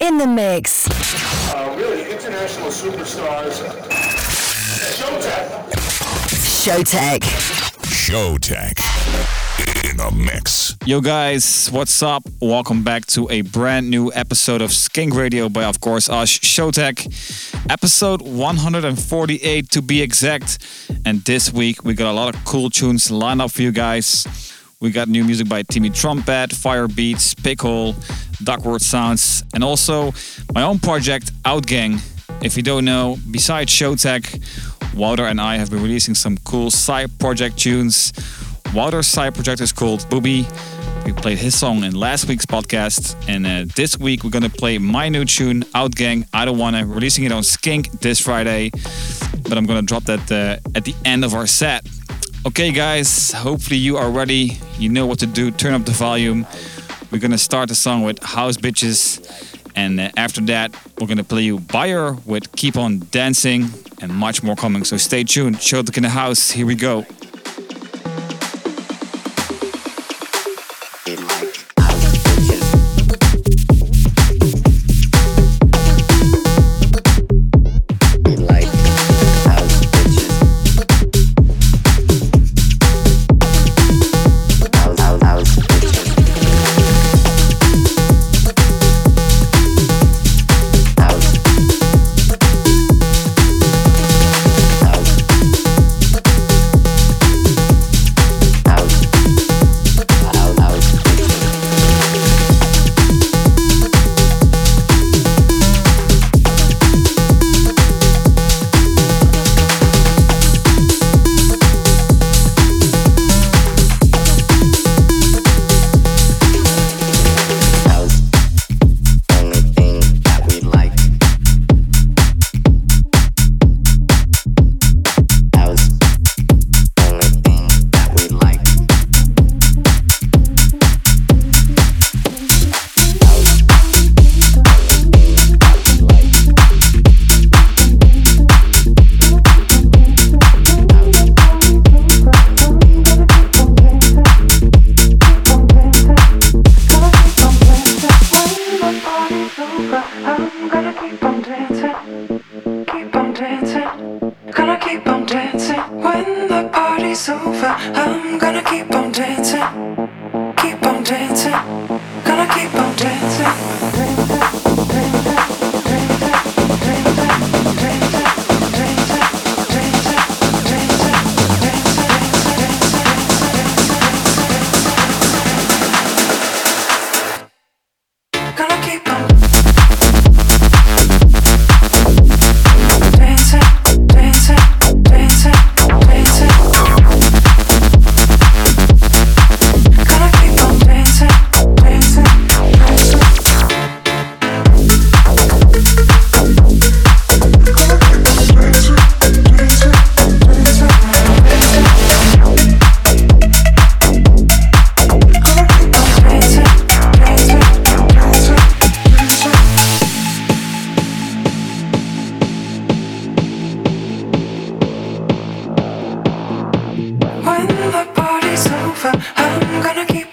In the mix. Uh, really international superstars. Showtek. Showtek. Showtek in the mix. Yo guys, what's up? Welcome back to a brand new episode of Skink Radio by of course us Showtek. Episode 148 to be exact. And this week we got a lot of cool tunes lined up for you guys. We got new music by Timmy Trumpet, Firebeats, Pickhole, Duckworth Sounds, and also my own project, Outgang. If you don't know, besides Showtek, Wouter and I have been releasing some cool side project tunes. Wouter's side project is called Booby. We played his song in last week's podcast, and uh, this week we're gonna play my new tune, Outgang. I don't wanna, releasing it on Skink this Friday, but I'm gonna drop that uh, at the end of our set. Okay, guys, hopefully you are ready. You know what to do. Turn up the volume. We're gonna start the song with House Bitches, and uh, after that, we're gonna play you Buyer with Keep On Dancing, and much more coming. So stay tuned. Showtek in the house. Here we go. Dancing,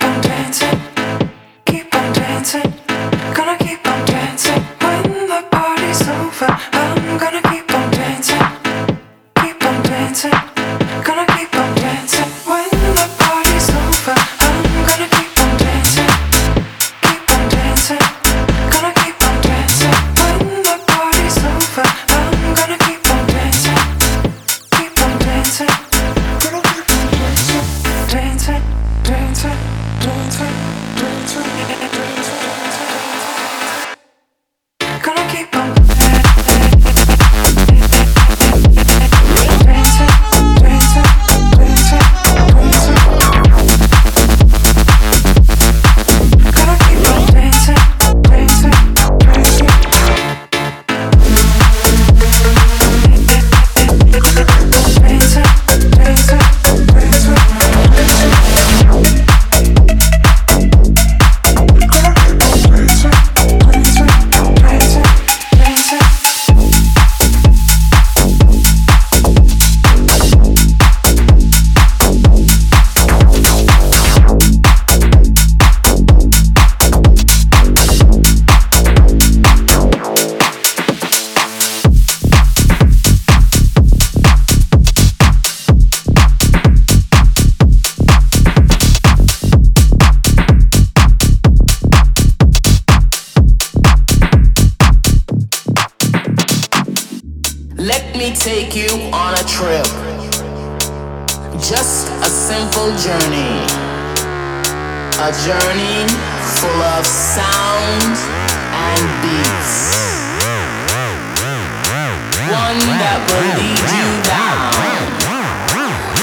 One that will lead you down,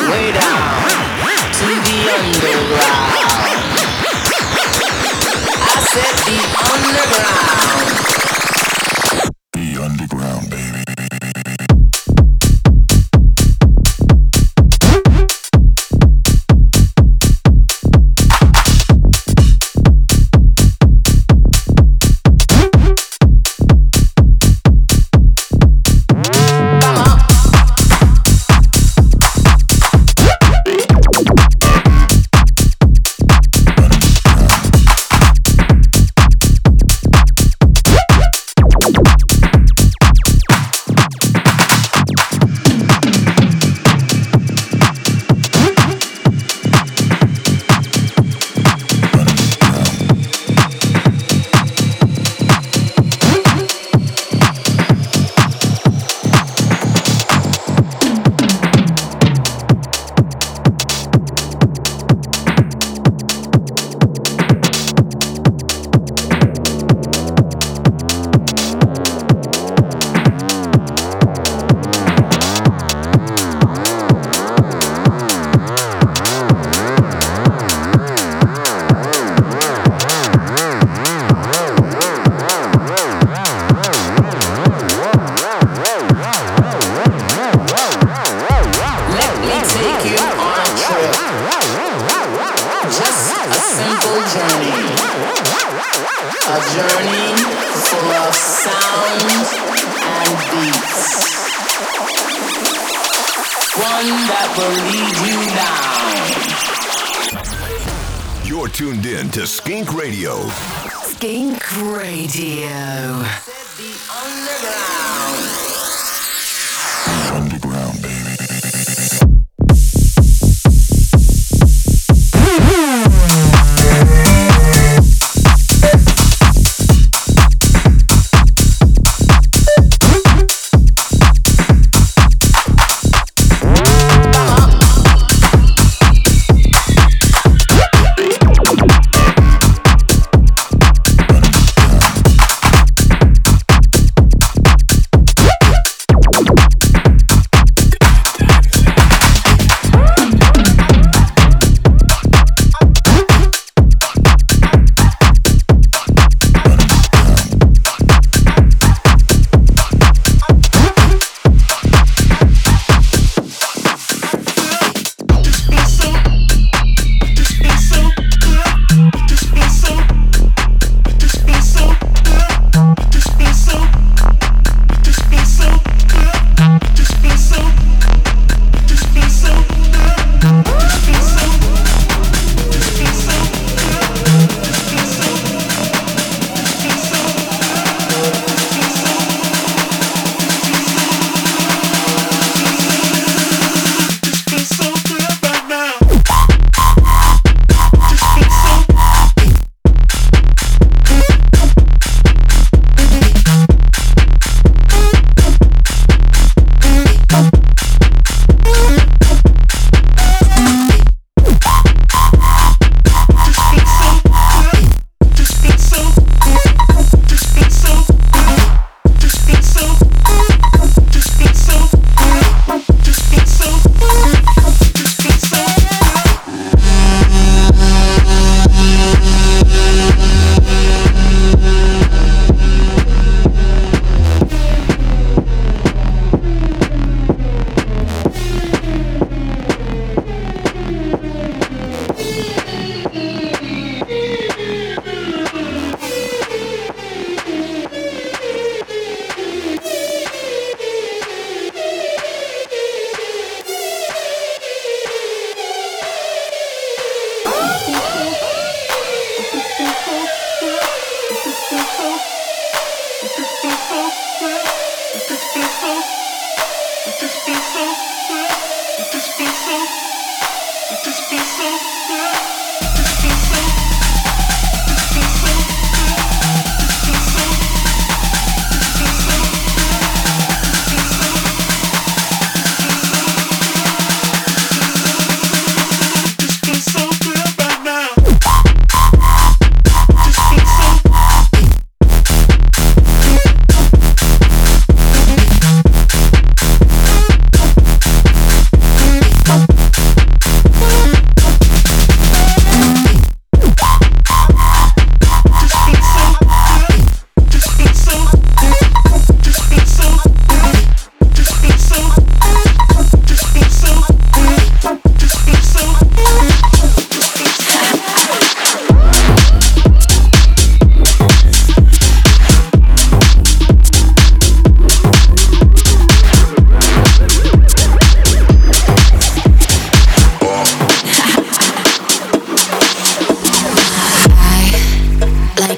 way down to the underground. I said the underground. You're tuned in to Skink Radio. Skink Radio.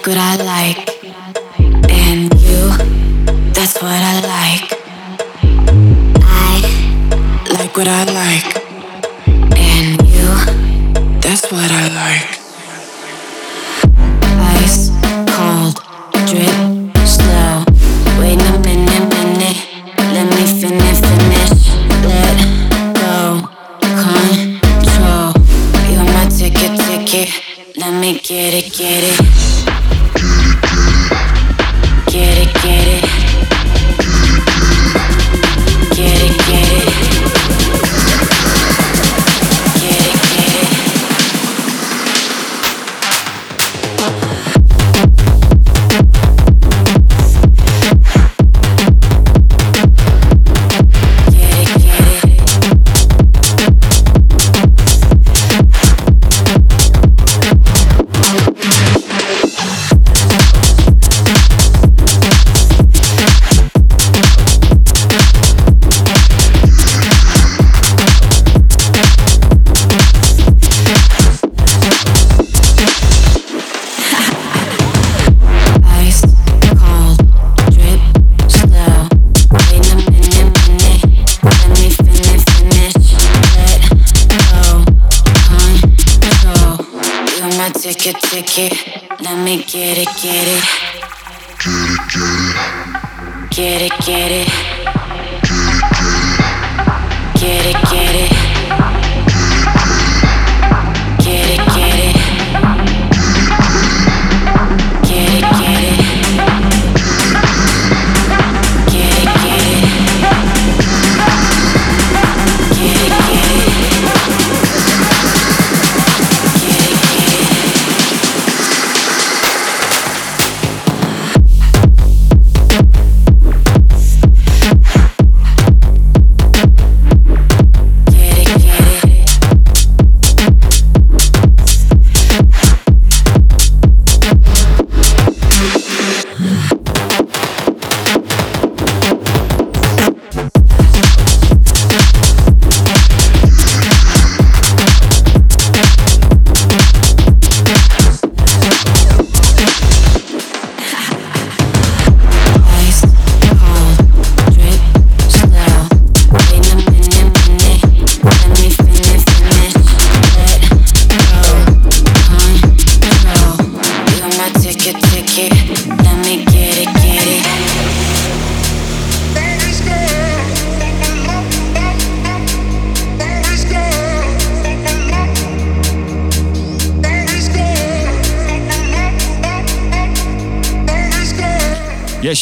Good, what I like.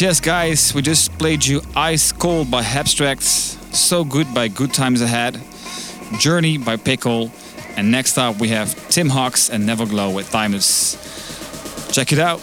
yes, guys, we just played you Ice Cold by Abstracts, So Good by Good Times Ahead, Journey by Pickle, and next up we have Tim Hawks and Neverglow with Timeless. Check it out.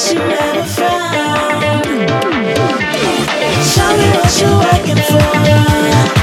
place you never found. Show me what you're working for.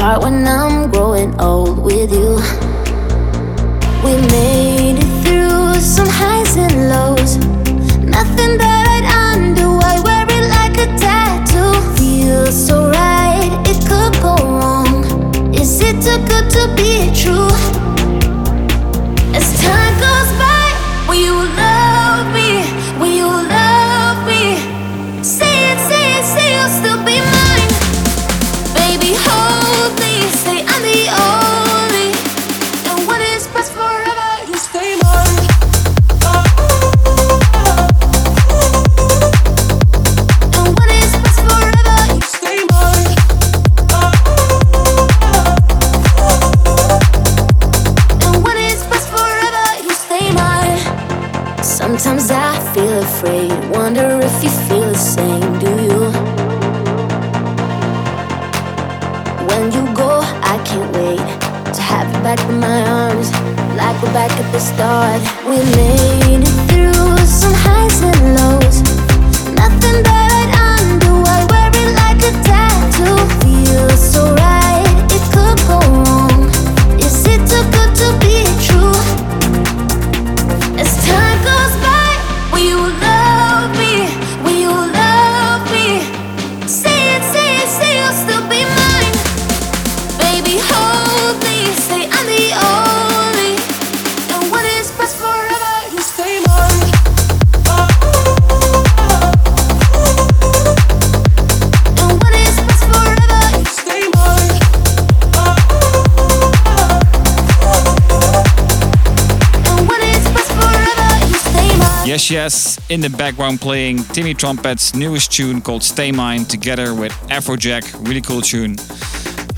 apart when I'm growing old. In the background playing Timmy Trumpet's newest tune called Stay Mine together with Afrojack, really cool tune.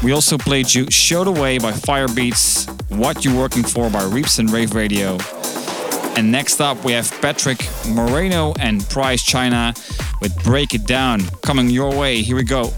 We also played you Show the Way by Firebeats, What You Working For by Reaps and Rave Radio. And next up we have Patrick Moreno and Prize China with Break It Down coming your way. Here we go.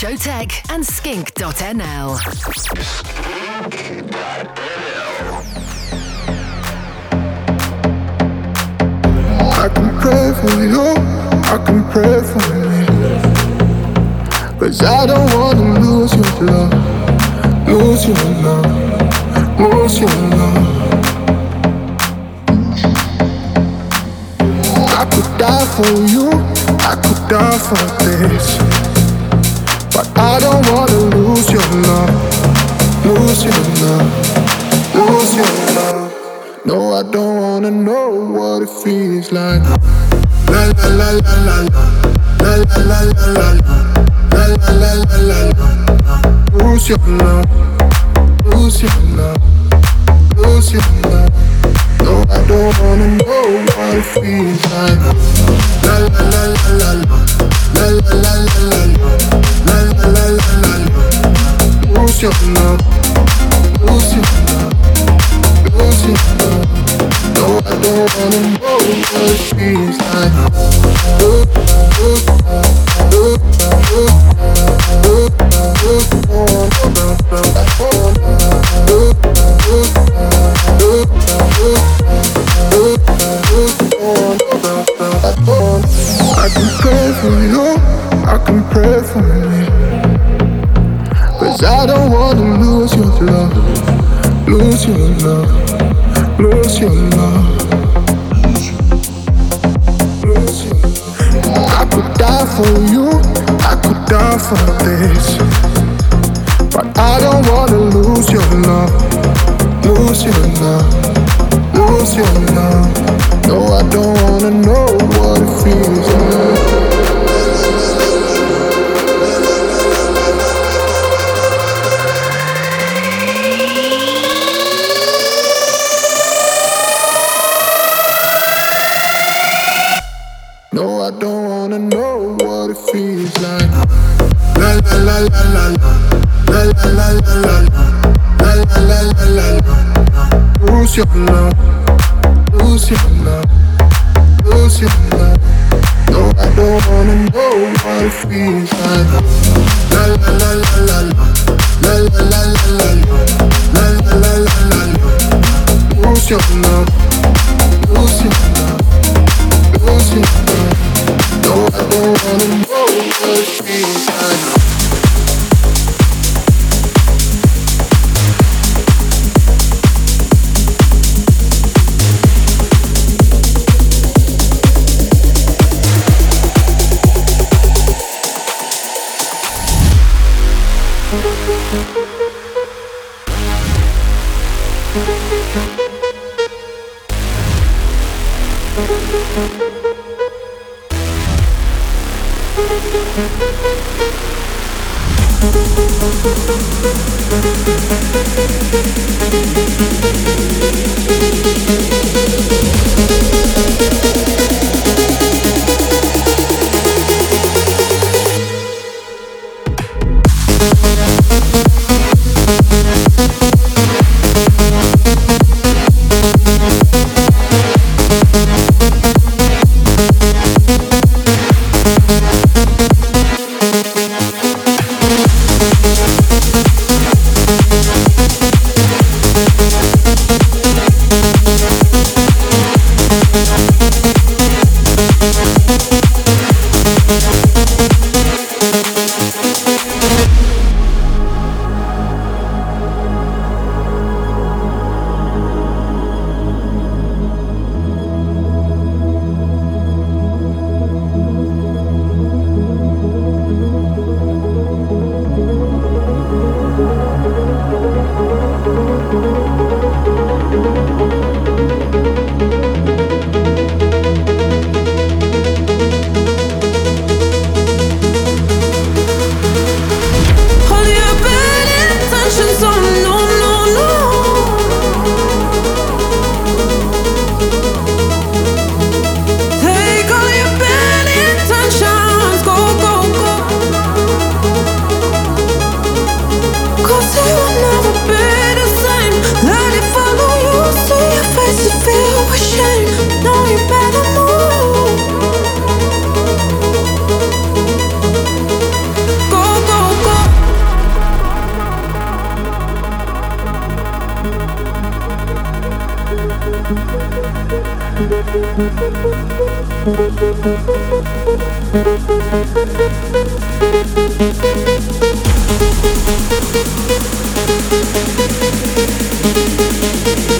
Showtek and skink.nl. I can pray for you, I can pray for me. Cause I don't wanna lose your love, lose your love, lose your love. I could die for you, I could die for this. Don't wanna lose your love, lose your love, lose your love. No, I don't wanna know what it feels like. La la la la la la, la la la la la la, la la la la la. Lose your love, lose your love, lose your love. No, I don't wanna know what it feels like. La la la la la la, la la la la la la, ooh, ooh, ooh, ooh, love, lose your love, lose your love. I could die for you, I could die for this. But I don't wanna lose your love, Thank Thank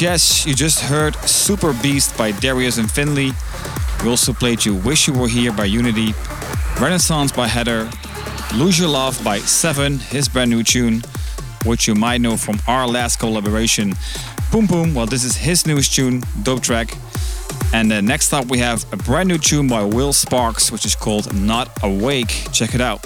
yes, you just heard Super Beast by Darius and Finlay. We also played you Wish You Were Here by Unity, Renaissance by Heather, Lose Your Love by Sevenn, his brand new tune, which you might know from our last collaboration, Boom Boom. Well, this is his newest tune, Dope Track. And uh, next up, we have a brand new tune by Will Sparks, which is called Not Awake. Check it out.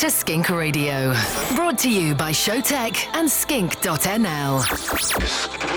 To Skink Radio. Brought to you by Showtek and skink.nl.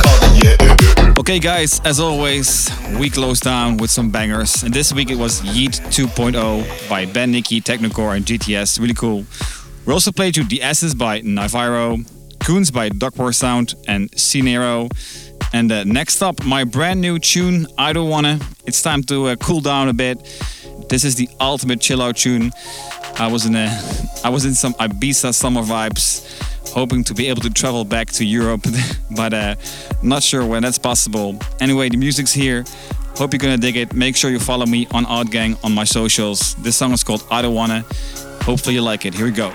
called the yeah. Okay, guys, as always, we close down with some bangers. And this week it was Yeet 2.0 by Ben Nicky, Technikore, and GTS. Really cool. We also played you The S's by Navarro, Coons by Duckworth Sound, and Cinero. And uh, next up, my brand new tune, I Don't Wanna. It's time to uh, cool down a bit. This is the ultimate chill out tune. I was in a, I was in some Ibiza summer vibes, hoping to be able to travel back to Europe, but uh, not sure when that's possible. Anyway, the music's here. Hope you're gonna dig it. Make sure you follow me on Outgang on my socials. This song is called I Don't Wanna. Hopefully you like it. Here we go.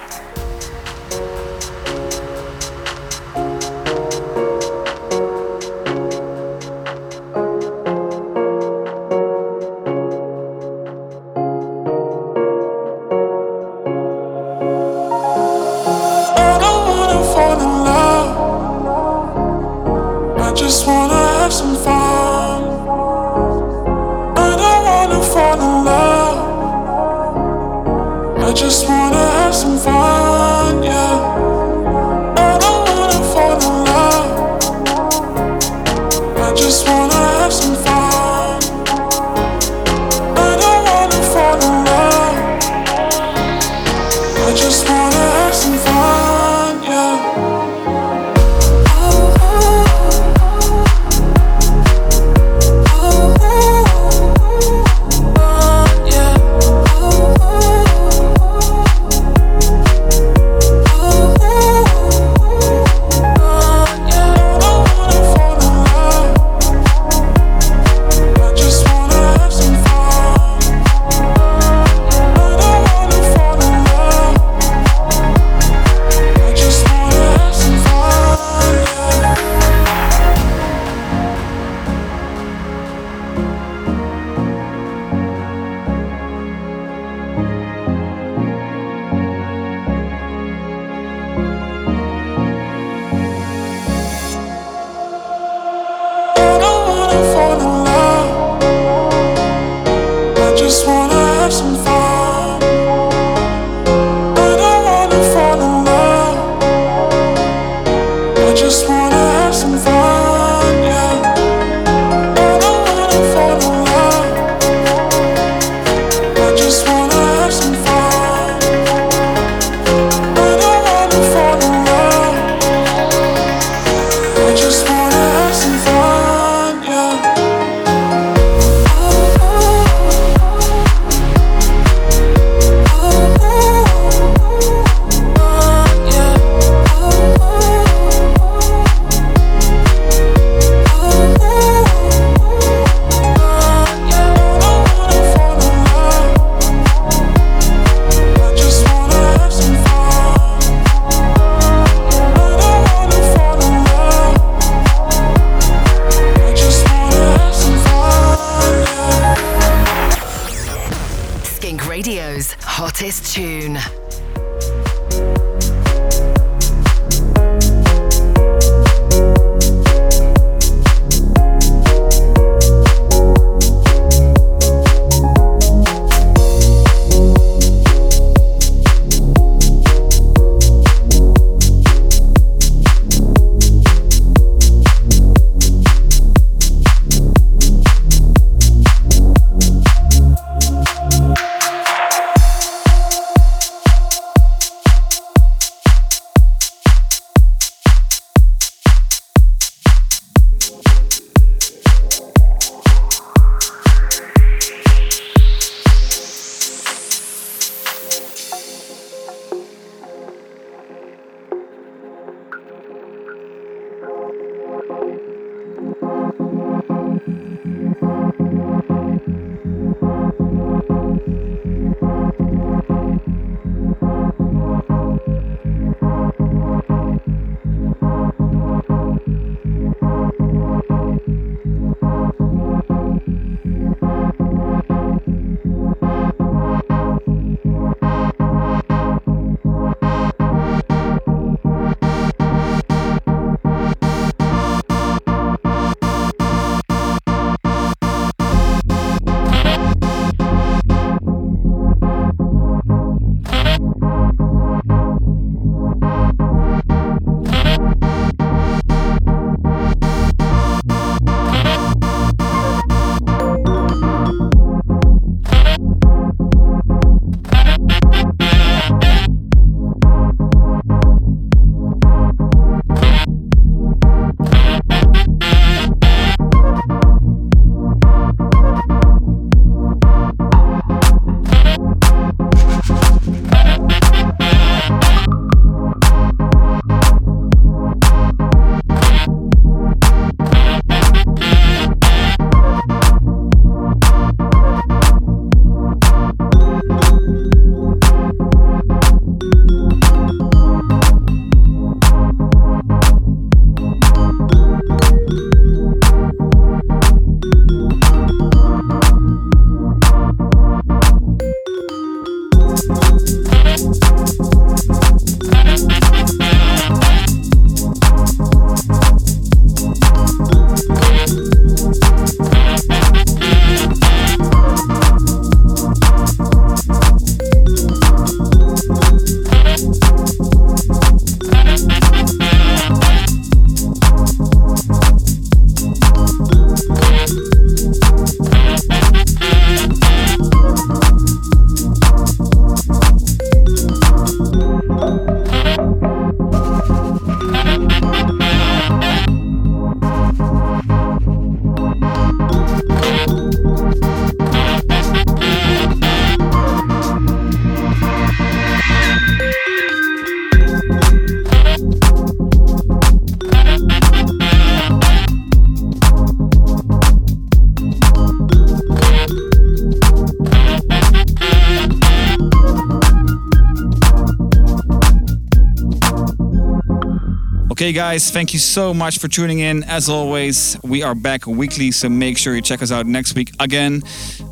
Okay, guys, thank you so much for tuning in. As always, we are back weekly, so make sure you check us out next week again.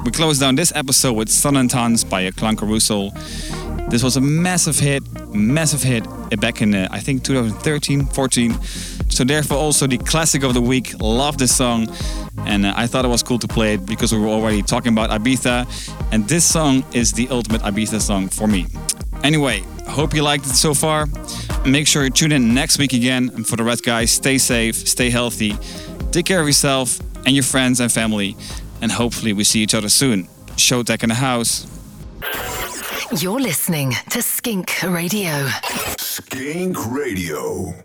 We close down this episode with Sonnentanz by Klangkarussell. This was a massive hit, massive hit back in, uh, I think, 2013, 14. So, therefore, also the classic of the week. Love this song. And uh, I thought it was cool to play it because we were already talking about Ibiza. And this song is the ultimate Ibiza song for me. Anyway, hope you liked it so far. Make sure you tune in next week again. And for the rest, guys, stay safe, stay healthy, take care of yourself and your friends and family. And hopefully, we see each other soon. Showtek in the house. You're listening to Skink Radio. Skink Radio.